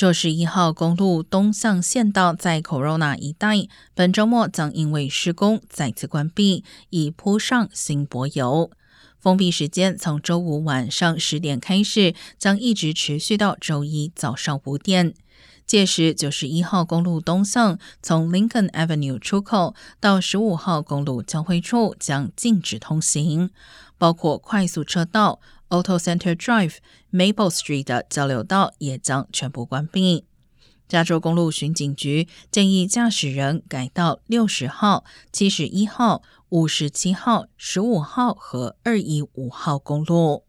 这十一号公路东向县道在 Corona 一带，本周末将因为施工再次关闭，以铺上新柏油。封闭时间从周五晚上十点开始，将一直持续到周一早上五点。届时，九十一号公路东向从 Lincoln Avenue 出口到十五号公路交汇处将禁止通行，包括快速车道。Auto Center Drive、Maple Street 的交流道也将全部关闭。加州公路巡警局建议驾驶人改到六十号、七十一号、五十七号、十五号和二一五号公路。